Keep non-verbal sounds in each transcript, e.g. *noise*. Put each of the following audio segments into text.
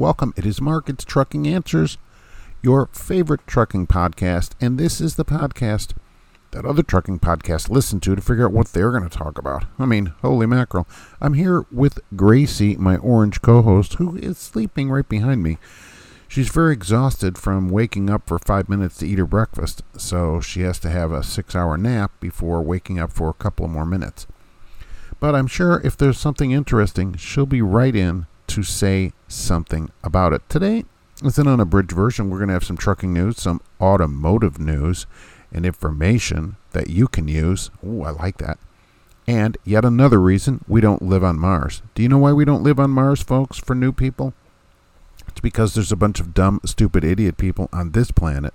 welcome. It is Mark. It's Trucking Answers, your favorite trucking podcast, and this is the podcast that other trucking podcasts listen to to figure out what they're going to talk about. I mean, holy mackerel. I'm here with Gracie, my orange co host, who is sleeping right behind me. She's very exhausted from waking up for five minutes to eat her breakfast, so she has to have a six hour nap before waking up for a couple more minutes. But I'm sure if there's something interesting, she'll be right in to say something about it. Today is an unabridged version. We're going to have some trucking news, some automotive news, and information that you can use. Oh, I like that. And yet another reason we don't live on Mars. Do you know why we don't live on Mars, folks, for new people? It's because there's a bunch of dumb, stupid, idiot people on this planet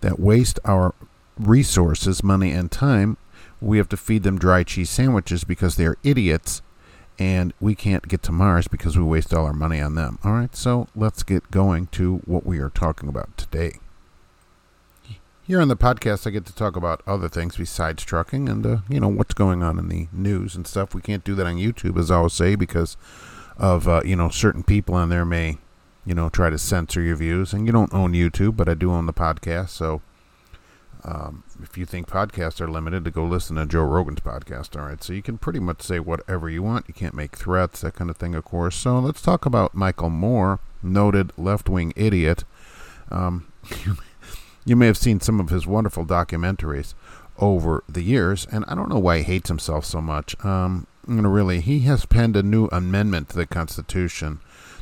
that waste our resources, money, and time. We have to feed them dry cheese sandwiches because they're idiots, and we can't get to Mars because we waste all our money on them. All right, so let's get going to what we are talking about today. Here on the podcast, I get to talk about other things besides trucking and, uh, you know, what's going on in the news and stuff. We can't do that on YouTube, as I always say, because of, uh, you know, certain people on there may you know, try to censor your views. And you don't own YouTube, but I do own the podcast. So um, if you think podcasts are limited, to go listen to Joe Rogan's podcast. All right. So you can pretty much say whatever you want. You can't make threats, that kind of thing, of course. So let's talk about Michael Moore, noted left wing idiot. Um, *laughs* you may have seen some of his wonderful documentaries over the years, and I don't know why he hates himself so much. Um, really, he has penned a new amendment to the Constitution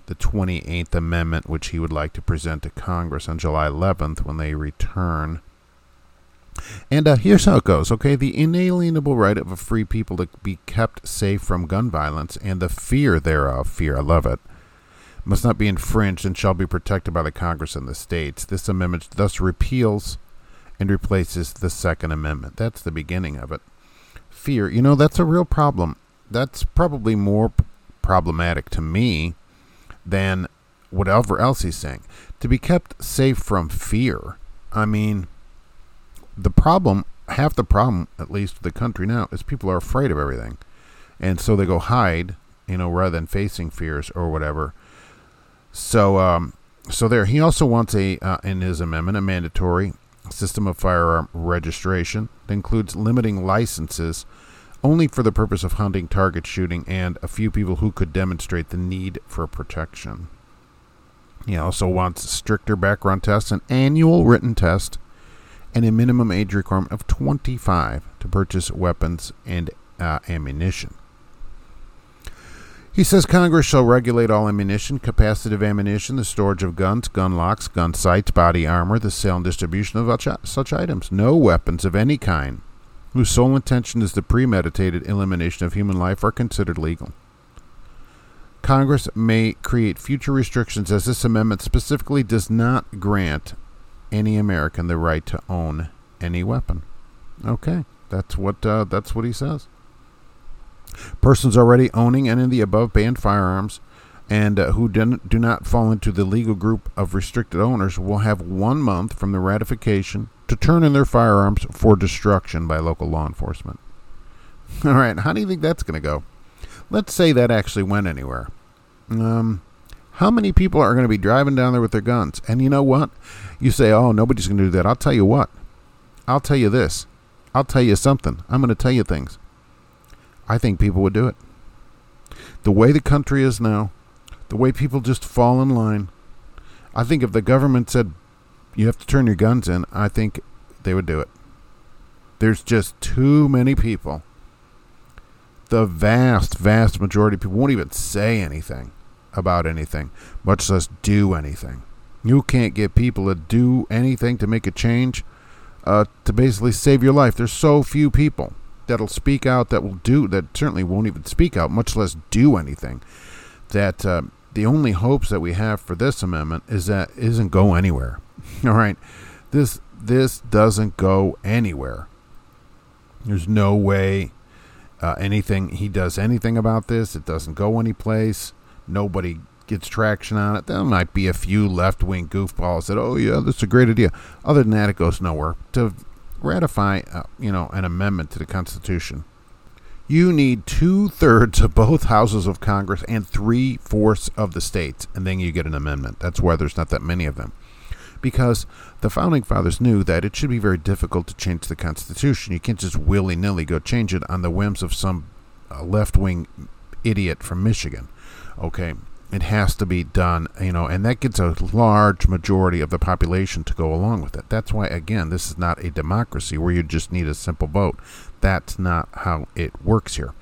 the 28th Amendment, which he would like to present to Congress on July 11th when they return. And uh, here's how it goes, okay? The inalienable right of a free people to be kept safe from gun violence and the fear thereof, fear, I love it, must not be infringed and shall be protected by the Congress and the states. This amendment thus repeals and replaces the Second Amendment. That's the beginning of it. Fear, you know, that's a real problem. That's probably more p- problematic to me than whatever else he's saying. To be kept safe from fear, I mean, the problem, half the problem, at least the country now, is people are afraid of everything. And so they go hide, you know, rather than facing fears or whatever. So, um, so there. He also wants a, uh, in his amendment, a mandatory system of firearm registration that includes limiting licenses only for the purpose of hunting, target shooting, and a few people who could demonstrate the need for protection. He also wants stricter background tests, an annual written test, and a minimum age requirement of 25 to purchase weapons and uh, ammunition. He says Congress shall regulate all ammunition, capacitive ammunition, the storage of guns, gun locks, gun sights, body armor, the sale and distribution of such items. No weapons of any kind whose sole intention is the premeditated elimination of human life are considered legal. Congress may create future restrictions as this amendment specifically does not grant any American the right to own any weapon. Okay, that's what uh, that's what he says. Persons already owning any of the above banned firearms and uh, who do not fall into the legal group of restricted owners will have one month from the ratification to turn in their firearms for destruction by local law enforcement. *laughs* All right, how do you think that's going to go? Let's say that actually went anywhere. Um, how many people are going to be driving down there with their guns? And you know what? You say, oh, nobody's going to do that. I'll tell you what. I'll tell you this. I'll tell you something. I'm going to tell you things. I think people would do it. The way the country is now, the way people just fall in line. I think if the government said you have to turn your guns in, I think they would do it. There's just too many people. The vast, vast majority of people won't even say anything about anything, much less do anything. You can't get people to do anything to make a change uh, to basically save your life. There's so few people that'll speak out that will do that certainly won't even speak out, much less do anything. That uh, the only hopes that we have for this amendment is that it isn't go anywhere. *laughs* All right, this this doesn't go anywhere. There's no way uh, anything he does anything about this. It doesn't go anyplace. Nobody gets traction on it. There might be a few left wing goofballs that, oh yeah, that's a great idea. Other than that, it goes nowhere. To ratify, uh, you know, an amendment to the Constitution, You need two thirds of both houses of Congress and three fourths of the states, and then you get an amendment. That's why there's not that many of them. Because the founding fathers knew that it should be very difficult to change the Constitution. You can't just willy nilly go change it on the whims of some uh, left wing idiot from Michigan. Okay, it has to be done, you know, and that gets a large majority of the population to go along with it. That's why, again, this is not a democracy where you just need a simple vote. That's not how it works here.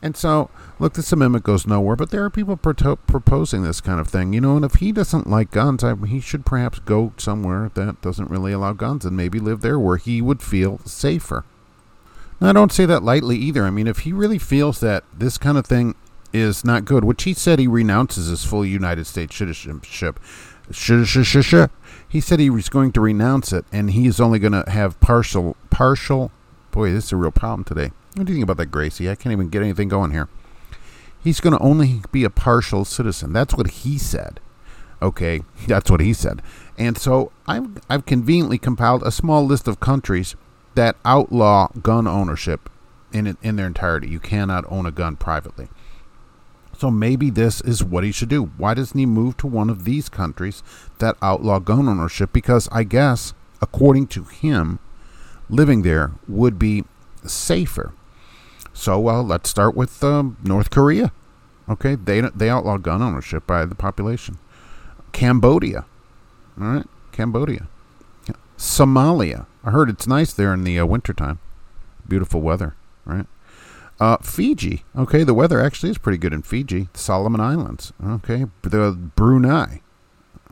And so, look, this amendment goes nowhere, but there are people pro- proposing this kind of thing, you know, and if he doesn't like guns, I, he should perhaps go somewhere that doesn't really allow guns and maybe live there where he would feel safer. Now, I don't say that lightly either. I mean, if he really feels that this kind of thing is not good, which he said he renounces his full United States citizenship. He said he was going to renounce it, and he is only going to have partial, partial. Boy, this is a real problem today. What do you think about that, Gracie? I can't even get anything going here. He's going to only be a partial citizen. That's what he said. Okay, *laughs* that's what he said. And so I've, I've conveniently compiled a small list of countries that outlaw gun ownership in in their entirety. You cannot own a gun privately. So maybe this is what he should do. Why doesn't he move to one of these countries that outlaw gun ownership? Because I guess, according to him, living there would be safer. So, well, let's start with um, North Korea. Okay, they they outlaw gun ownership by the population. Cambodia, all right, Cambodia. Somalia. I heard it's nice there in the uh, wintertime. Beautiful weather, right? Uh, Fiji. Okay, the weather actually is pretty good in Fiji. Solomon Islands. Okay, the Brunei.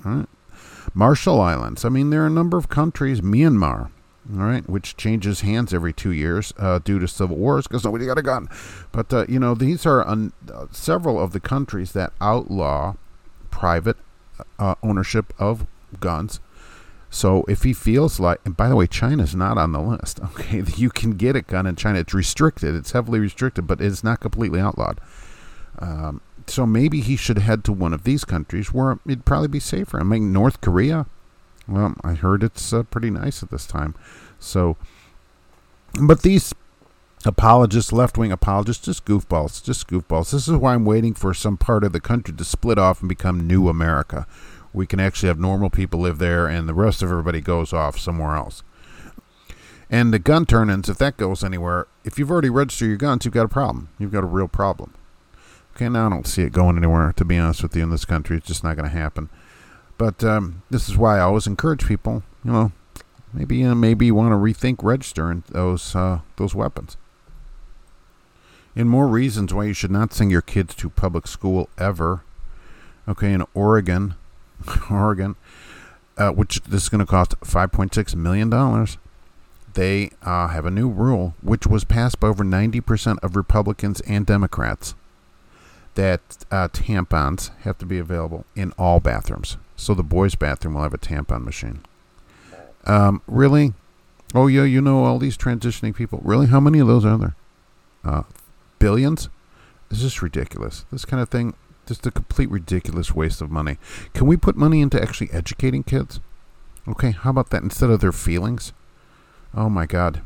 All right. Marshall Islands. I mean, there are a number of countries. Myanmar. All right, which changes hands every two years uh, due to civil wars because nobody got a gun. But uh, you know, these are uh, several of the countries that outlaw private uh, ownership of guns so if he feels like, and by the way, China's not on the list. *laughs* Okay, you can get a gun in China. It's restricted. It's heavily restricted, but it's not completely outlawed. Um, so maybe he should head to one of these countries where it'd probably be safer. I mean, North Korea. Well, I heard it's uh, pretty nice at this time. So, but these apologists, left wing apologists, just goofballs, just goofballs. This is why I'm waiting for some part of the country to split off and become New America we can actually have normal people live there and the rest of everybody goes off somewhere else. And the gun turn ins, if that goes anywhere, if you've already registered your guns, you've got a problem. You've got a real problem. Okay, now I don't see it going anywhere, to be honest with you, in this country. It's just not going to happen. But um, this is why I always encourage people, you know, maybe uh, maybe you want to rethink registering those uh, those weapons. And more reasons why you should not send your kids to public school ever. Okay, in Oregon, Oregon, uh, which this is going to cost $5.6 million. They uh, have a new rule, which was passed by over 90% of Republicans and Democrats, that uh, tampons have to be available in all bathrooms. So the boys' bathroom will have a tampon machine. Um, really? Oh, yeah, you know all these transitioning people. Really? How many of those are there? Uh, billions? This is ridiculous. This kind of thing just a complete ridiculous waste of money. Can we put money into actually educating kids? Okay, how about that instead of their feelings? Oh my God.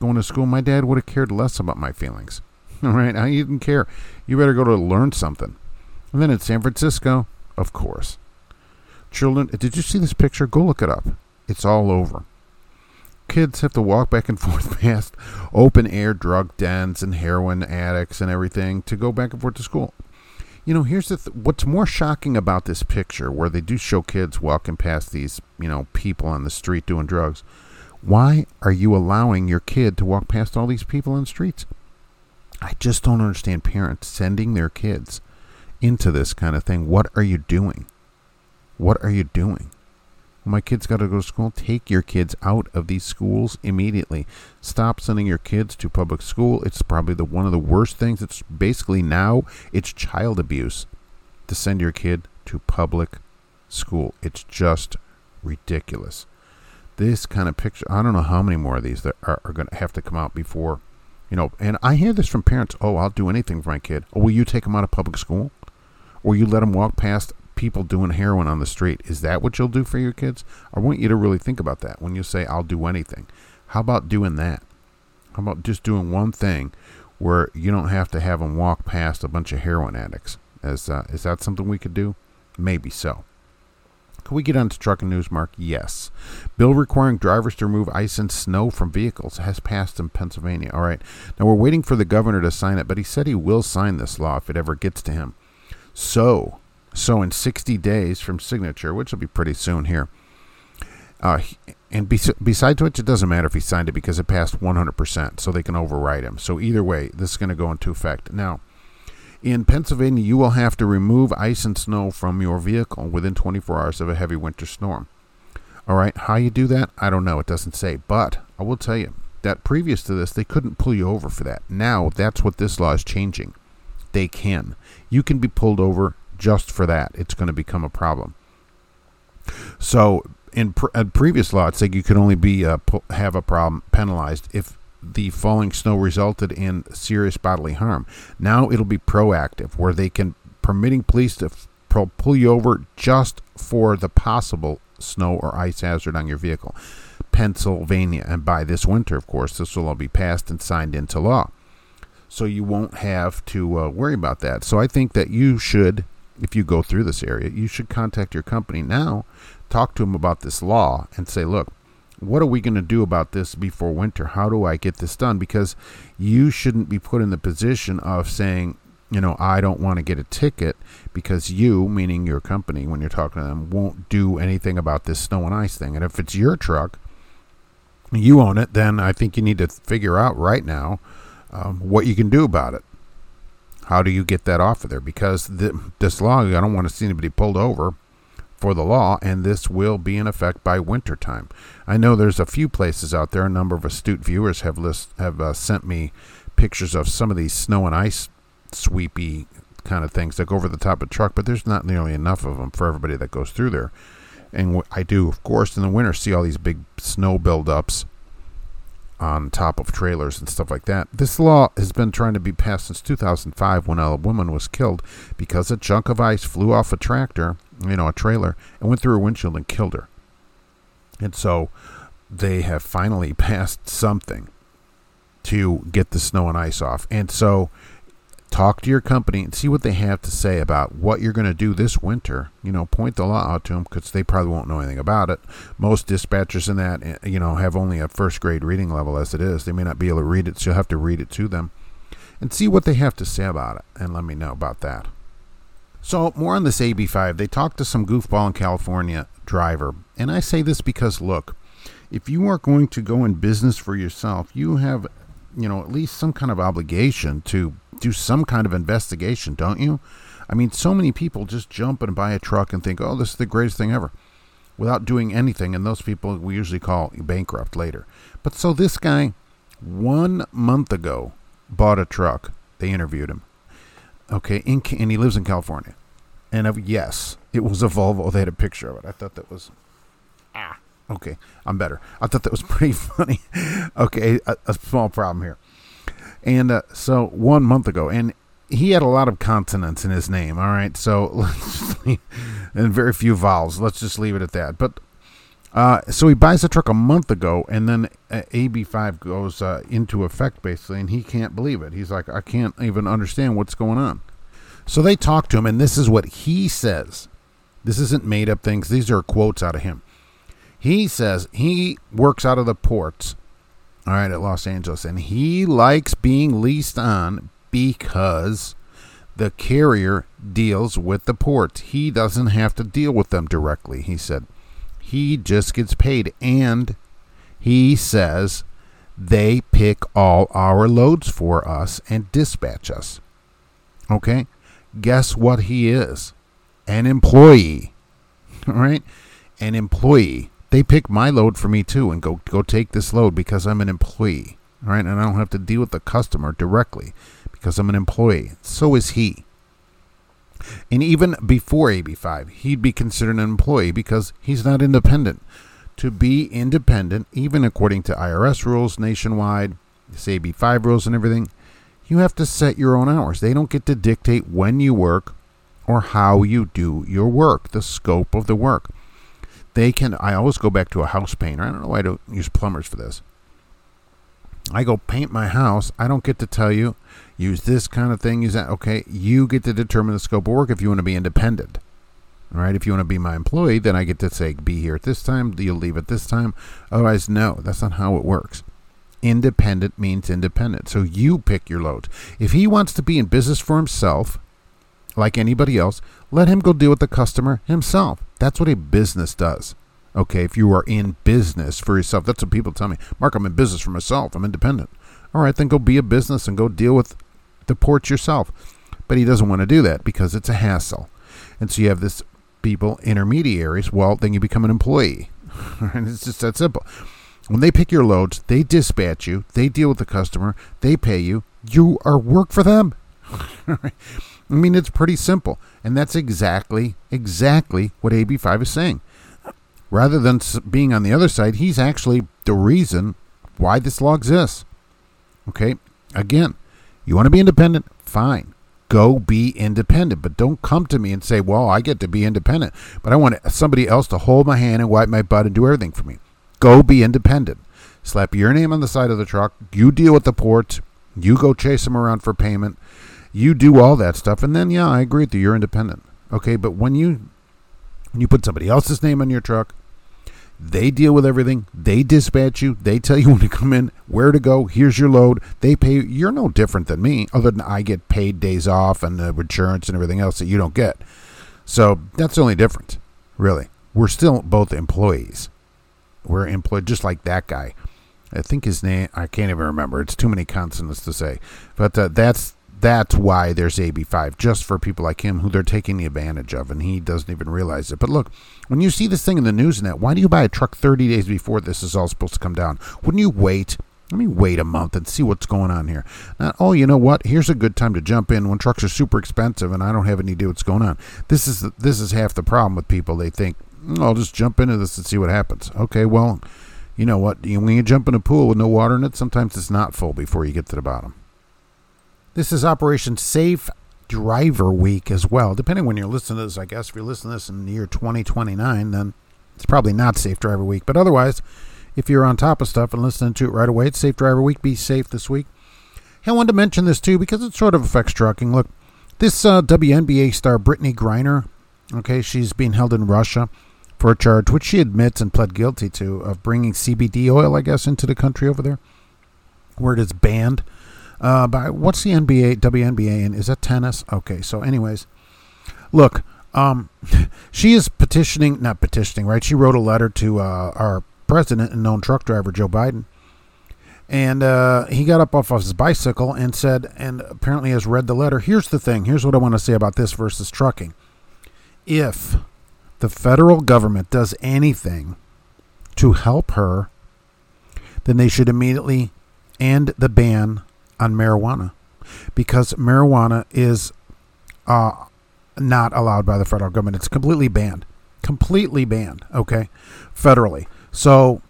Going to school, my dad would have cared less about my feelings. *laughs* All right, I didn't care. You better go to learn something. And then in San Francisco, of course. Children, did you see this picture? Go look it up. It's all over. Kids have to walk back and *laughs* forth past open air drug dens and heroin addicts and everything to go back and forth to school. You know, here's the th- what's more shocking about this picture, where they do show kids walking past these, you know, people on the street doing drugs. Why are you allowing your kid to walk past all these people on the streets? I just don't understand parents sending their kids into this kind of thing. What are you doing? What are you doing? My kids got to go to school, take your kids out of these schools immediately. Stop sending your kids to public school. It's probably the one of the worst things. It's basically now it's child abuse to send your kid to public school. It's just ridiculous. This kind of picture, I don't know how many more of these that are, are going to have to come out before, you know. And I hear this from parents. Oh, I'll do anything for my kid. Oh, will you take him out of public school? Or you let him walk past people doing heroin on the street. Is that what you'll do for your kids? I want you to really think about that when you say, I'll do anything. How about doing that? How about just doing one thing where you don't have to have them walk past a bunch of heroin addicts. Is, uh, is that something we could do? Maybe so. Can we get on to trucking news, Mark? Yes. Bill requiring drivers to remove ice and snow from vehicles has passed in Pennsylvania. All right. Now we're waiting for the governor to sign it, but he said he will sign this law if it ever gets to him. So, so in 60 days from signature, which will be pretty soon here, uh, and bes- besides which, it doesn't matter if he signed it because it passed 100%, so they can override him. So either way, this is going to go into effect. Now, in Pennsylvania, you will have to remove ice and snow from your vehicle within 24 hours of a heavy winter storm. All right, how you do that, I don't know. It doesn't say. But I will tell you that previous to this, they couldn't pull you over for that. Now, that's what this law is changing. They can. You can be pulled over just for that. It's going to become a problem. So, in pre- previous law, it said you could only be uh, have a problem penalized if the falling snow resulted in serious bodily harm. Now it'll be proactive, where they can permitting police to f- pull you over just for the possible snow or ice hazard on your vehicle. Pennsylvania, and by this winter, of course, this will all be passed and signed into law. So you won't have to uh, worry about that. So I think that you should, if you go through this area, you should contact your company now, talk to them about this law, and say, look, what are we going to do about this before winter? How do I get this done? Because you shouldn't be put in the position of saying, you know, I don't want to get a ticket because you, meaning your company, when you're talking to them, won't do anything about this snow and ice thing. And if it's your truck, you own it, then I think you need to figure out right now um, what you can do about it. How do you get that off of there? Because the, this law, I don't want to see anybody pulled over for the law, and this will be in effect by wintertime. I know there's a few places out there. A number of astute viewers have list have uh, sent me pictures of some of these snow and ice sweepy kind of things that go over the top of the truck, but there's not nearly enough of them for everybody that goes through there. And I do, of course, in the winter see all these big snow buildups on top of trailers and stuff like that. This law has been trying to be passed since 2005 when a woman was killed because a chunk of ice flew off a tractor, you know, a trailer, and went through her windshield and killed her. And so they have finally *laughs* passed something to get the snow and ice off. And so talk to your company and see what they have to say about what you're going to do this winter. You know, point the law out to them because they probably won't know anything about it. Most dispatchers in that, eh, you know, have only a first grade reading level as it is. They may not be able to read it, so you'll have to read it to them and see what they have to say about it and let me know about that. So, more on this AB5. They talked to some goofball in California driver. And I say this because, look, if you are going to go in business for yourself, you have, you know, at least some kind of obligation to do some kind of investigation, don't you? I mean, so many people just jump and buy a truck and think, oh, this is the greatest thing ever without doing anything. And those people we usually call bankrupt later. But so this guy, one month ago, bought a truck. They interviewed him. Okay, in, and he lives in California. And of, yes, it was a Volvo. They had a picture of it. I thought that was ah okay. I'm better. I thought that was *laughs* pretty funny. okay, a, a small problem here. And uh, so one month ago, and he had a lot of consonants in his name. All right, so *laughs* let's leave, and very few vowels. Let's just leave it at that. But uh, so he buys the truck a month ago, and then uh, AB5 goes uh, into effect basically, and he can't believe it. He's like, I can't even understand what's going on. So they talk to him, and this is what he says. This isn't made up things. These are quotes out of him. He says he works out of the ports all right, at Los Angeles. And he likes being leased on because the carrier deals with the ports. He doesn't have to deal with them directly, he said. He just gets paid. And he says they pick all our loads for us and dispatch us. Okay? Guess what he is? An employee. *laughs* All right? An employee they pick my load for me too and go go take this load because I'm an employee. All right, and I don't have to deal with the customer directly because I'm an employee. So is he. And even before AB5, he'd be considered an employee because he's not independent. To be independent, even according to IRS rules nationwide, this AB5 rules and everything, you have to set your own hours. They don't get to dictate when you work or how you do your work, the scope of the work they can. I always go back to a house painter. I don't know why I don't use plumbers for this. I go paint my house. I don't get to tell you use this kind of thing. Use that. Okay, you get to determine the scope of work if you want to be independent. All right, if you want to be my employee, then I get to say be here at this time. You'll leave at this time. Otherwise, no, that's not how it works. Independent means independent. So you pick your loads. If he wants to be in business for himself, like anybody else, let him go deal with the customer himself. That's what a business does. Okay, if you are in business for yourself, that's what people tell me. Mark, I'm in business for myself. I'm independent. All right, then go be a business and go deal with the ports yourself. But he doesn't want to do that because it's a hassle. And so you have this people, intermediaries. Well, then you become an employee. *laughs* and it's just that simple. When they pick your loads, they dispatch you, they deal with the customer, they pay you, you are work for them. *laughs* I mean, it's pretty simple. And that's exactly, exactly what AB5 is saying. Rather than being on the other side, he's actually the reason why this law exists. Okay? Again, you want to be independent? Fine. Go be independent. But don't come to me and say, well, I get to be independent, but I want somebody else to hold my hand and wipe my butt and do everything for me. Go be independent. Slap your name on the side of the truck. You deal with the ports. You go chase them around for payment. You do all that stuff. And then, yeah, I agree with you. You're independent. Okay, but when you when you put somebody else's name on your truck, they deal with everything. They dispatch you. They tell you *laughs* when to come in, where to go. Here's your load. They pay you. You're no different than me, other than I get paid days off and the insurance and everything else that you don't get. So that's the only difference, really. We're still both employees. We're employed just like that guy. I think his name, I can't even remember. It's too many consonants to say. But uh, that's that's why there's AB5, just for people like him who they're taking the advantage of, and he doesn't even realize it. But look, when you see this thing in the news net, why do you buy a truck 30 days before this is all supposed to come down? Wouldn't you wait? Let me wait a month and see what's going on here. Not, oh, you know what? Here's a good time to jump in when trucks are super expensive and I don't have any idea what's going on. This is this is half the problem with people. They think, oh, I'll just jump into this and see what happens. Okay, well, you know what? When you jump in a pool with no water in it, sometimes it's not full before you get to the bottom. This is Operation Safe Driver Week as well. Depending when you're listening to this, I guess if you're listening to this in the year 2029, then it's probably not Safe Driver Week. But otherwise, if you're on top of stuff and listening to it right away, it's Safe Driver Week. Be safe this week. I wanted to mention this too because it sort of affects trucking. Look, this uh, WNBA star Brittney Griner, okay, she's being held in Russia for a charge which she admits and pled guilty to of bringing CBD oil, I guess, into the country over there, where it is banned. Uh, by what's the NBA, WNBA, and is that tennis? Okay, so anyways, look, um, *laughs* she is petitioning, not petitioning, right? She wrote a letter to uh, our president and known truck driver Joe Biden, and uh, he got up off of his bicycle and said, and apparently has read the letter. Here's the thing. Here's what I want to say about this versus trucking. If the federal government does anything to help her, then they should immediately end the ban on marijuana because marijuana is uh, not allowed by the federal government. It's completely banned. Completely banned, okay, federally. So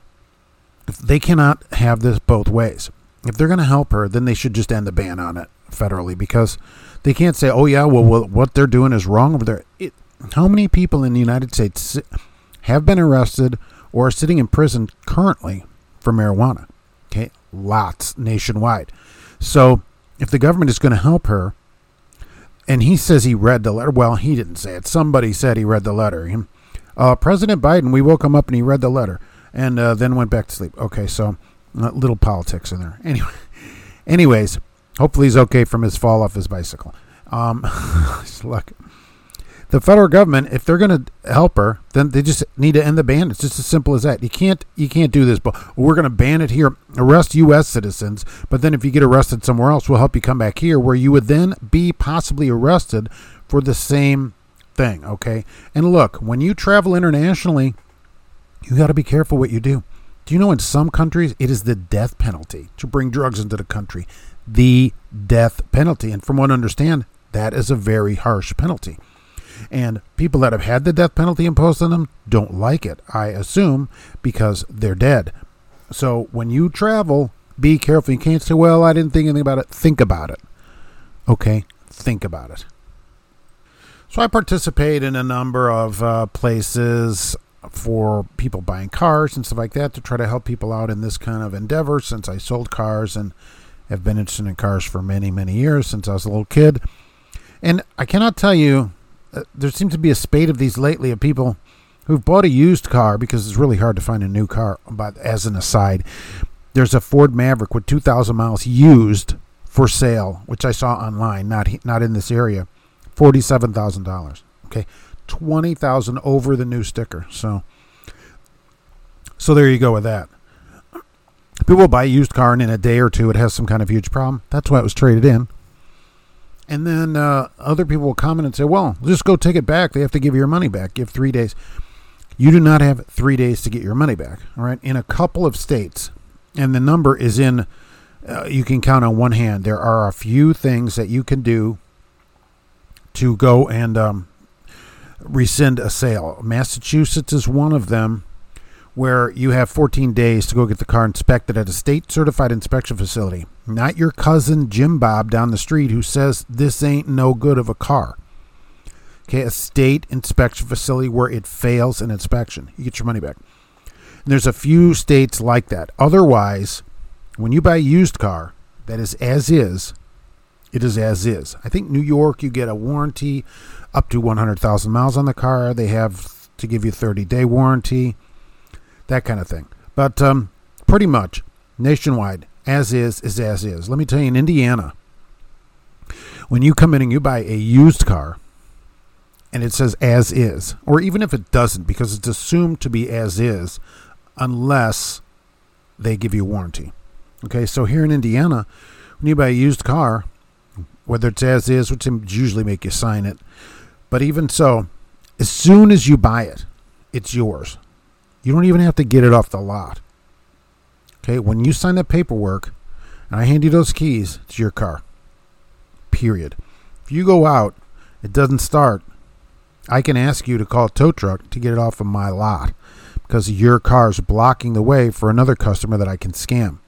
they cannot have this both ways. If they're going to help her, then they should just end the ban on it federally because they can't say, oh, yeah, well, well what they're doing is wrong over there. It, how many people in the United States have been arrested or are sitting in prison currently for marijuana? Okay, lots nationwide. So if the government is going to help her, and he says he read the letter, well, he didn't say it. Somebody said he read the letter. Uh, President Biden, we woke him up and he read the letter and uh, then went back to sleep. Okay, so uh, little politics in there. *laughs* Anyway, anyways, hopefully he's okay from his fall off his bicycle. Um, *laughs* look, the federal government, if they're going to help her, then they just need to end the ban. It's just as simple as that. You can't you can't do this. But we're going to ban it here. Arrest U.S. citizens, but then if you get arrested somewhere else, we'll help you come back here, where you would then be possibly arrested for the same thing. Okay. And look, when you travel internationally, you got to be careful what you do. Do you know in some countries it is the death penalty to bring drugs into the country? The death penalty. And from what I understand, that is a very harsh penalty. And people that have had the death penalty imposed on them don't like it, I assume, because they're dead. So when you travel, be careful. You can't say, well, I didn't think anything about it. Think about it. Okay? Think about it. So I participate in a number of uh, places for people buying cars and stuff like that to try to help people out in this kind of endeavor since I sold cars and have been interested in cars for many, many years since I was a little kid. And I cannot tell you, Uh, there seems to be a spate of these lately of people who've bought a used car because it's really hard to find a new car. But as an aside, there's a Ford Maverick with 2,000 miles used for sale, which I saw online, not not in this area, forty-seven thousand dollars. Okay, twenty thousand over the new sticker. So, so there you go with that. People buy a used car, and in a day or two, it has some kind of huge problem. That's why it was traded in. And then uh, other people will comment and say, "Well, just go take it back. They have to give you your money back. Give three days." You do not have three days to get your money back. All right, in a couple of states, and the number is in. Uh, you can count on one hand. There are a few things that you can do to go and um, rescind a sale. Massachusetts is one of them where you have 14 days to go get the car inspected at a state certified inspection facility. Not your cousin Jim Bob down the street who says this ain't no good of a car. Okay, a state inspection facility where it fails an inspection. You get your money back. And there's a few states like that. Otherwise, when you buy a used car that is as is, it is as is. I think New York, you get a warranty up to 100,000 miles on the car. They have to give you 30 day warranty that kind of thing. But um, pretty much nationwide, as is is as is. Let me tell you, in Indiana, when you come in and you buy a used car, and it says as is, or even if it doesn't, because it's assumed to be as is, unless they give you a warranty. Okay, so here in Indiana, when you buy a used car, whether it's as is, which usually make you sign it, but even so, as soon as you buy it, it's yours. You don't even have to get it off the lot. Okay, when you sign that paperwork and I hand you those keys, it's your car. Period. If you go out, it doesn't start, I can ask you to call a tow truck to get it off of my lot because your car is blocking the way for another customer that I can scam.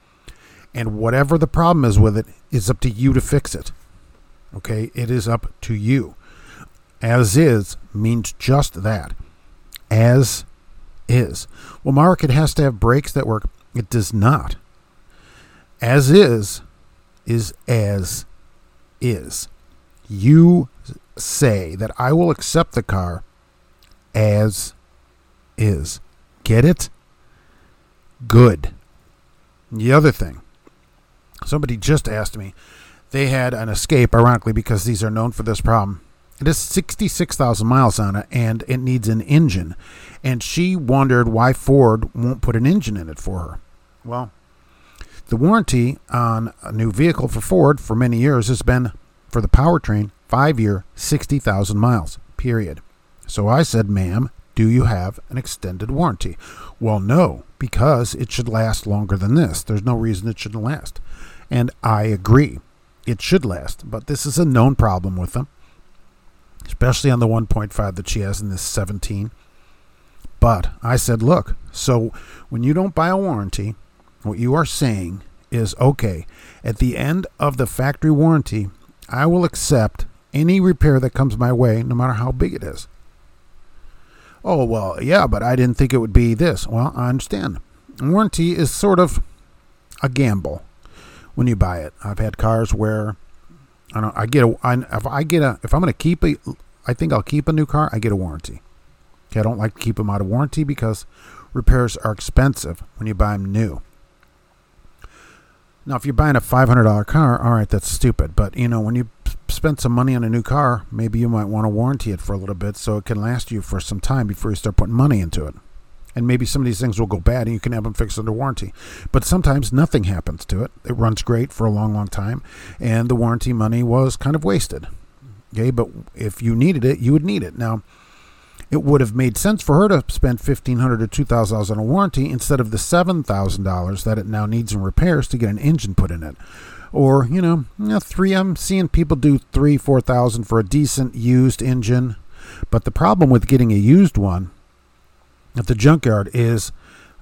And whatever the problem is with it, it's up to you to fix it. Okay, it is up to you. As is means just that. As is. Well, Mark, it has to have brakes that work. It does not. As is is as is. You say that I will accept the car as is. Get it? Good. The other thing, somebody just asked me, they had an escape, ironically, because these are known for this problem. It has 66,000 miles on it and it needs an engine. And she wondered why Ford won't put an engine in it for her. Well, the warranty on a new vehicle for Ford for many years has been for the powertrain five year, 60,000 miles, period. So I said, ma'am, do you have an extended warranty? Well, no, because it should last longer than this. There's no reason it shouldn't last. And I agree. It should last, but this is a known problem with them especially on the 1.5 that she has in this 17. But I said, look, so when you don't buy a warranty, what you are saying is okay, at the end of the factory warranty, I will accept any repair that comes my way, no matter how big it is. Oh, well, yeah, but I didn't think it would be this. Well, I understand. Warranty is sort of a gamble when you buy it. I've had cars where I don't. I get a. I, if I get a. If I'm going to keep a. I think I'll keep a new car. I get a warranty. Okay, I don't like to keep them out of warranty because repairs are expensive when you buy them new. Now, if you're buying a $500 car, all right, that's stupid. But you know, when you spend some money on a new car, maybe you might want to warranty it for a little bit so it can last you for some time before you start putting money into it and maybe some of these things will go bad and you can have them fixed under warranty. But sometimes nothing happens to it. It runs great for a long, long time, and the warranty money was kind of wasted. Okay, but if you needed it, you would need it. Now, it would have made sense for her to spend fifteen hundred or two thousand dollars on a warranty instead of the seven thousand dollars that it now needs in repairs to get an engine put in it. Or you know, you know three. I'm seeing people do three, four thousand for a decent used engine. But the problem with getting a used one at the junkyard is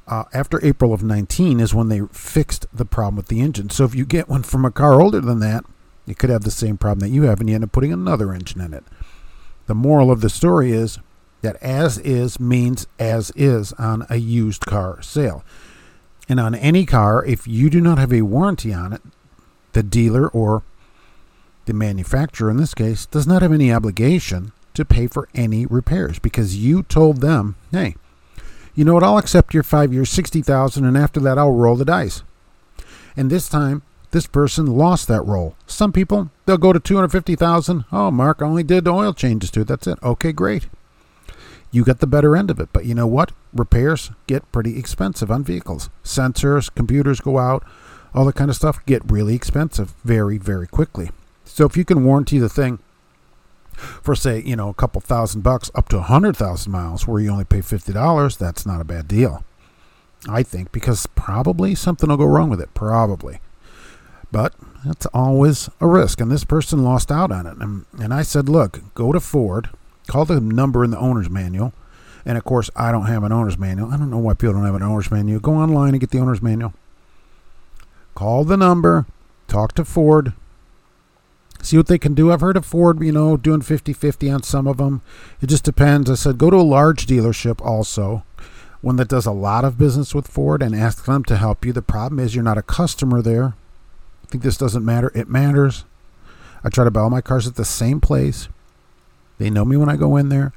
uh, after April of 19 is when they fixed the problem with the engine. So if you get one from a car older than that, you could have the same problem that you have, and you end up putting another engine in it. The moral of the story is that as is means as is on a used car sale. And on any car, if you do not have a warranty on it, the dealer or the manufacturer in this case does not have any obligation to pay for any repairs because you told them, hey, you know what, I'll accept your five years, 60000 and after that, I'll roll the dice. And this time, this person lost that roll. Some people, they'll go to 250000 Oh, Mark, I only did oil changes to it. That's it. Okay, great you get the better end of it. But you know what? Repairs get pretty expensive on vehicles. Sensors, computers go out, all that kind of stuff get really expensive very, very quickly. So if you can warranty the thing for say, you know, a couple thousand bucks up to a hundred thousand miles where you only pay fifty dollars, that's not a bad deal. I think because probably something will go wrong with it. Probably. But that's always a risk. And this person lost out on it. And, and I said, look, go to Ford, Call the number in the owner's manual. And of course, I don't have an owner's manual. I don't know why people don't have an owner's manual. Go online and get the owner's manual. Call the number. Talk to Ford. See what they can do. I've heard of Ford, you know, doing 50 50 on some of them. It just depends. I said, go to a large dealership also, one that does a lot of business with Ford, and ask them to help you. The problem is you're not a customer there. I think this doesn't matter. It matters. I try to buy all my cars at the same place. They know me when I go in there.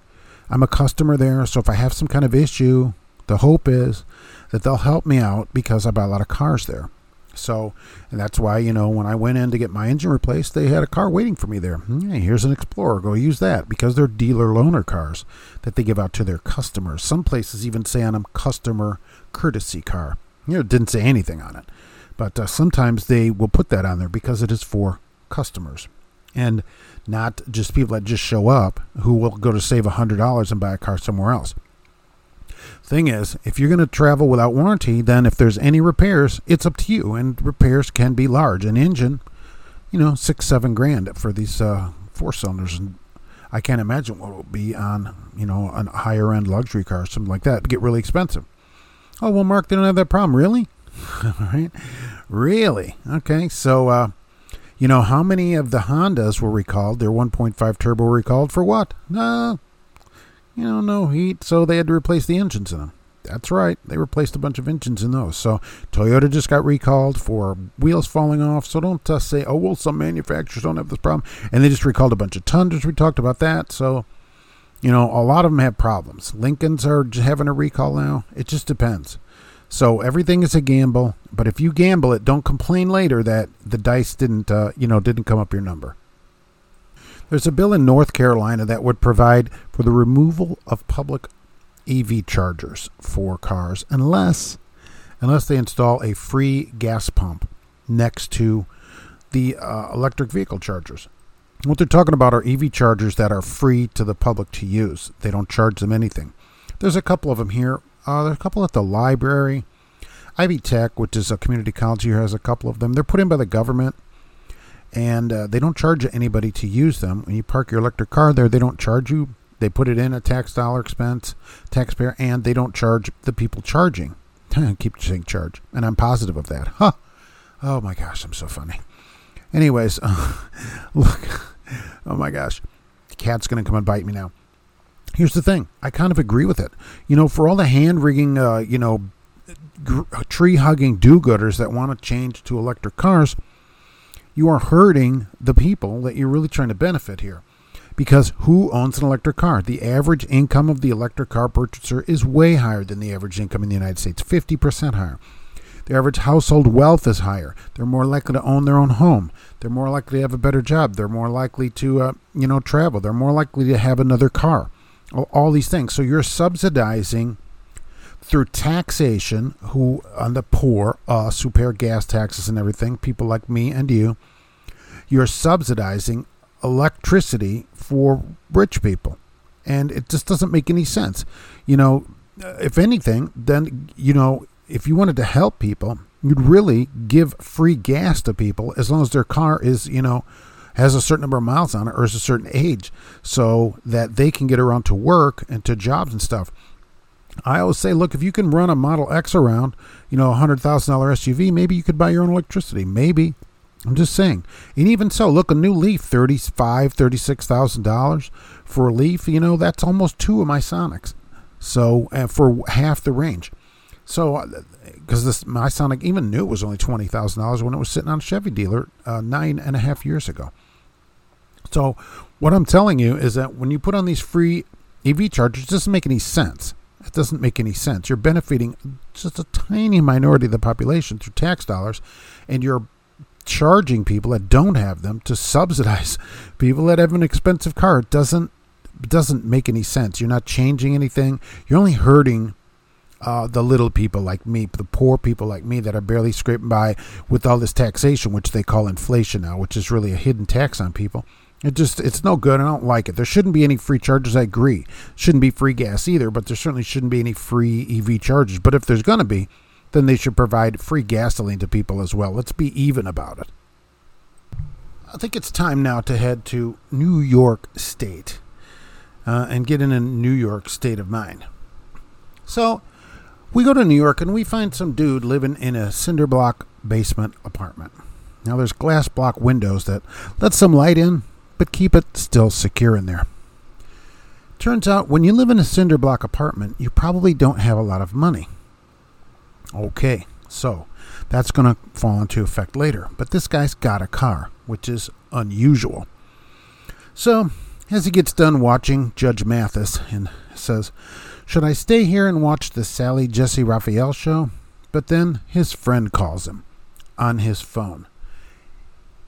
I'm a customer there, so if I have some kind of issue, the hope is that they'll help me out because I buy a lot of cars there. So, and that's why, you know, when I went in to get my engine replaced, they had a car waiting for me there. Hey, here's an Explorer. Go use that because they're dealer loaner cars that they give out to their customers. Some places even say on them customer courtesy car. You know, it didn't say anything on it. But uh, sometimes they will put that on there because it is for customers. And not just people that just show up who will go to save $100 and buy a car somewhere else. Thing is, if you're going to travel without warranty, then if there's any repairs, it's up to you. And repairs can be large. An engine, you know, six, seven grand for these uh, four cylinders. And I can't imagine what it will be on, you know, a higher end luxury car, something like that. It'd get really expensive. Oh, well, Mark, they don't have that problem. Really? *laughs* All right. Really? Okay. So, uh, you know, how many of the Hondas were recalled? Their 1.5 turbo recalled for what? No, you know, no heat, so they had to replace the engines in them. That's right, they replaced a bunch of engines in those. So Toyota just got recalled for wheels falling off. So don't just say, oh, well, some manufacturers don't have this problem. And they just recalled a bunch of Tundras. We talked about that. So, you know, a lot of them have problems. Lincolns are having a recall now. It just depends. So everything is a gamble, but if you gamble it, don't complain later that the dice didn't, uh, you know, didn't come up your number. There's a bill in North Carolina that would provide for the removal of public EV chargers for cars unless unless they install a free gas pump next to the uh, electric vehicle chargers. What they're talking about are EV chargers that are free to the public to use. They don't charge them anything. There's a couple of them here uh, there's a couple at the library. Ivy Tech, which is a community college here, has a couple of them. They're put in by the government, and uh, they don't charge anybody to use them. When you park your electric car there, they don't charge you. They put it in a tax dollar expense, taxpayer, and they don't charge the people charging. *laughs* keep saying charge, and I'm positive of that. Huh? Oh my gosh, I'm so funny. Anyways, uh, *laughs* look. Oh my gosh, the cat's gonna come and bite me now. Here's the thing. I kind of agree with it. You know, for all the hand rigging, uh, you know, tree hugging do gooders that want to change to electric cars, you are hurting the people that you're really trying to benefit here. Because who owns an electric car? The average income of the electric car purchaser is way higher than the average income in the United States, 50% higher. The average household wealth is higher. They're more likely to own their own home. They're more likely to have a better job. They're more likely to, uh, you know, travel. They're more likely to have another car all these things. So you're subsidizing through taxation who on the poor, us who pay gas taxes and everything, people like me and you, you're subsidizing electricity for rich people. And it just doesn't make any sense. You know, uh, if anything, then, you know, if you wanted to help people, you'd really give free gas to people as long as their car is, you know, has a certain number of miles on it or is a certain age so that they can get around to work and to jobs and stuff. I always say, look, if you can run a Model X around, you know, a $100,000 SUV, maybe you could buy your own electricity. Maybe. I'm just saying. And even so, look, a new Leaf, thirty-five, thirty-six thousand dollars for a Leaf. You know, that's almost two of my Sonics. So uh, for half the range. So because uh, this my Sonic even new it was only twenty thousand dollars when it was sitting on a Chevy dealer uh, nine and a half years ago. So what I'm telling you is that when you put on these free EV chargers, it doesn't make any sense. It doesn't make any sense. You're benefiting just a tiny minority of the population through tax dollars, and you're charging people that don't have them to subsidize *laughs* people that have an expensive car. It doesn't doesn't make any sense. You're not changing anything. You're only hurting uh, the little people like me, the poor people like me that are barely scraping by with all this taxation, which they call inflation now, which is really a hidden tax on people. It just it's no good. I don't like it. There shouldn't be any free charges. I agree. Shouldn't be free gas either, but there certainly shouldn't be any free EV charges. But if there's going to be, then they should provide free gasoline to people as well. Let's be even about it. I think it's time now to head to New York State uh, and get in a New York state of mind. So we go to New York and we find some dude living in a cinder block basement apartment. Now there's glass block windows that let some light in, but keep it still secure in there. Turns out when you live in a cinder block apartment, you probably don't have a lot of money. Okay, so that's going to fall into effect later. But this guy's got a car, which is unusual. So, as he gets done watching Judge Mathis and says, Should I stay here and watch the Sally Jessy Raphael show? But then his friend calls him on his phone.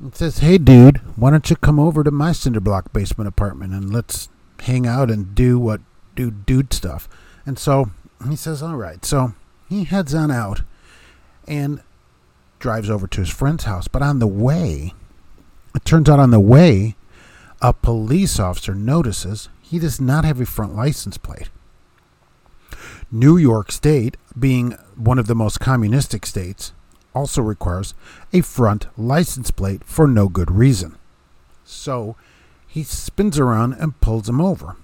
It says, Hey, dude, why don't you come over to my cinder block basement apartment and let's hang out and do what do dude stuff. And so he says, All right. So he heads on out and drives over to his friend's house. But on the way, it turns out on the way, a police officer notices he does not have a front license plate. New York State, being one of the most communistic states, also requires a front license plate for no good reason. So he spins around and pulls him over.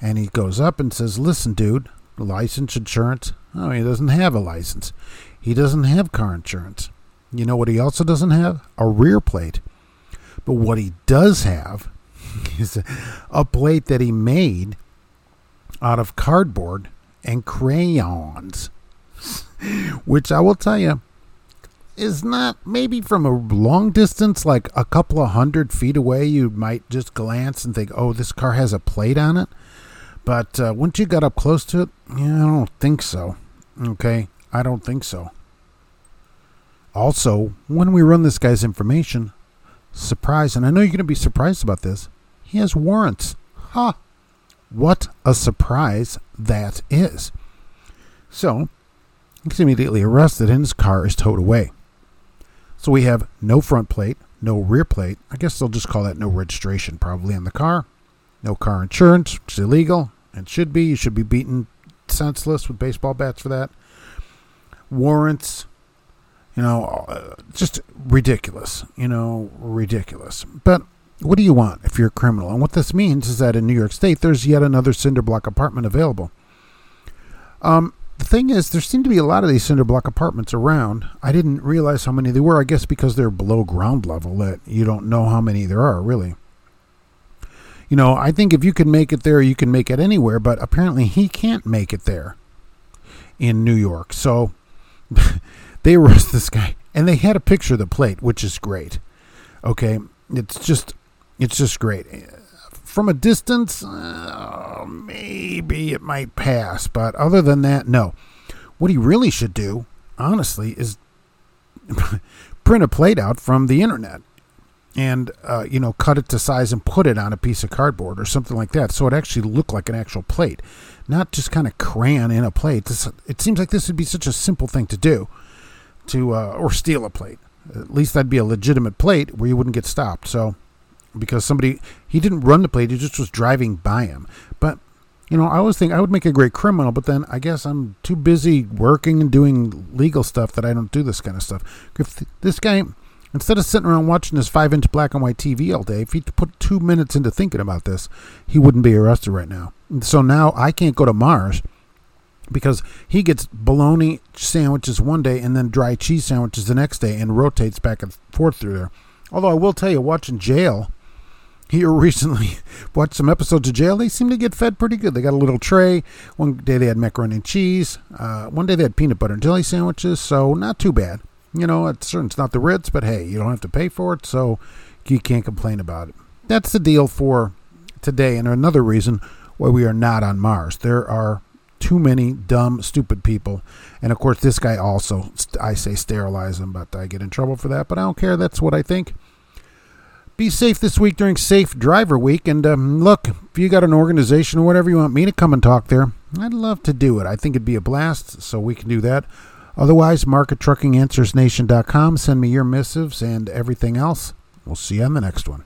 And he goes up and says, Listen, dude, license insurance? Oh, he doesn't have a license. He doesn't have car insurance. You know what he also doesn't have? A rear plate. But what he does have *laughs* is a, plate that he made out of cardboard and crayons. Which I will tell you is not maybe from a long distance, like a couple of hundred feet away, you might just glance and think, oh, this car has a plate on it. But uh, once you got up close to it, yeah, I don't think so. Okay, I don't think so. Also, when we run this guy's information, surprise, and I know you're going to be surprised about this, he has warrants. Ha! Huh. What a surprise that is. So, He's immediately arrested and his car is towed away. So we have no front plate, no rear plate. I guess they'll just call that no registration probably on the car. No car insurance, which is illegal and should be. You should be beaten senseless with baseball bats for that. Warrants, you know, uh, just ridiculous, you know, ridiculous. But what do you want if you're a criminal? And what this means is that in New York State, there's yet another cinder block apartment available. Um, the thing is, there seem to be a lot of these cinder block apartments around. I didn't realize how many there were. I guess because they're below ground level, that you don't know how many there are, really. You know, I think if you can make it there, you can make it anywhere, but apparently he can't make it there in New York. So *laughs* they arrest this guy, and they had a picture of the plate, which is great. Okay, it's just, it's just great from a distance, uh, maybe it might pass. But other than that, no. What he really should do, honestly, is *laughs* print a plate out from the internet and uh, you know cut it to size and put it on a piece of cardboard or something like that so it actually looked like an actual plate not just kind of crayon in a plate this, it seems like this would be such a simple thing to do to uh, or steal a plate at least that'd be a legitimate plate where you wouldn't get stopped so because somebody he didn't run the plate; he just was driving by him. But you know, I always think I would make a great criminal, but then I guess I'm too busy working and doing legal stuff that I don't do this kind of stuff. If this guy, instead of sitting around watching this five inch black and white TV all day, if he put two minutes into thinking about this, he wouldn't be arrested right now. So now I can't go to Mars because he gets bologna sandwiches one day and then dry cheese sandwiches the next day and rotates back and forth through there. Although I will tell you, watching Jail here *laughs* recently, watched some episodes of Jail, they seem to get fed pretty good. They got a little tray. One day they had macaroni and cheese. Uh, one day they had peanut butter and jelly sandwiches, so not too bad. You know, it's, it's not the Ritz, but hey, you don't have to pay for it, so you can't complain about it. That's the deal for today, and another reason why we are not on Mars. There are too many dumb, stupid people. And of course, this guy also, I say sterilize him, but I get in trouble for that. But I don't care. That's what I think. Be safe this week during Safe Driver Week. And um, look, if you got an organization or whatever you want me to come and talk there, I'd love to do it. I think it'd be a blast, so we can do that. Otherwise, mark at truckinganswersnation.com. Send me your missives and everything else. We'll see you on the next one.